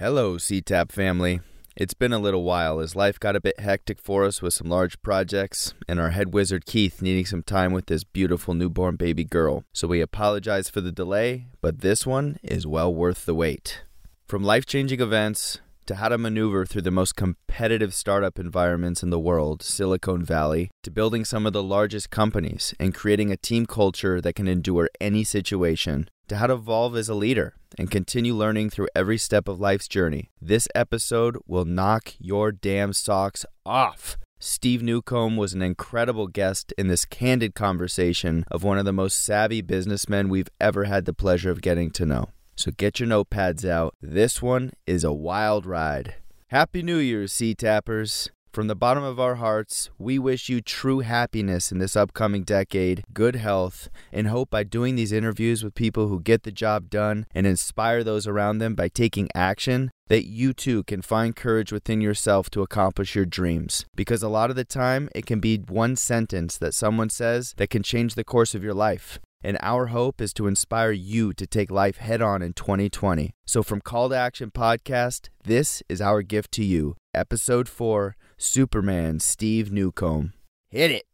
Hello, CTAP family. It's been a little while as life got a bit hectic for us with some large projects and our head wizard Keith needing some time with this beautiful newborn baby girl. So we apologize for the delay, but this one is well worth the wait. From life changing events to how to maneuver through the most competitive startup environments in the world, Silicon Valley, to building some of the largest companies and creating a team culture that can endure any situation, to how to evolve as a leader and continue learning through every step of life's journey. This episode will knock your damn socks off. Steve Newcomb was an incredible guest in this candid conversation of one of the most savvy businessmen we've ever had the pleasure of getting to know. So get your notepads out. This one is a wild ride. Happy New Year, Sea Tappers. From the bottom of our hearts, we wish you true happiness in this upcoming decade, good health, and hope by doing these interviews with people who get the job done and inspire those around them by taking action, that you too can find courage within yourself to accomplish your dreams. Because a lot of the time, it can be one sentence that someone says that can change the course of your life. And our hope is to inspire you to take life head on in 2020. So, from Call to Action Podcast, this is our gift to you. Episode 4 Superman Steve Newcomb. Hit it!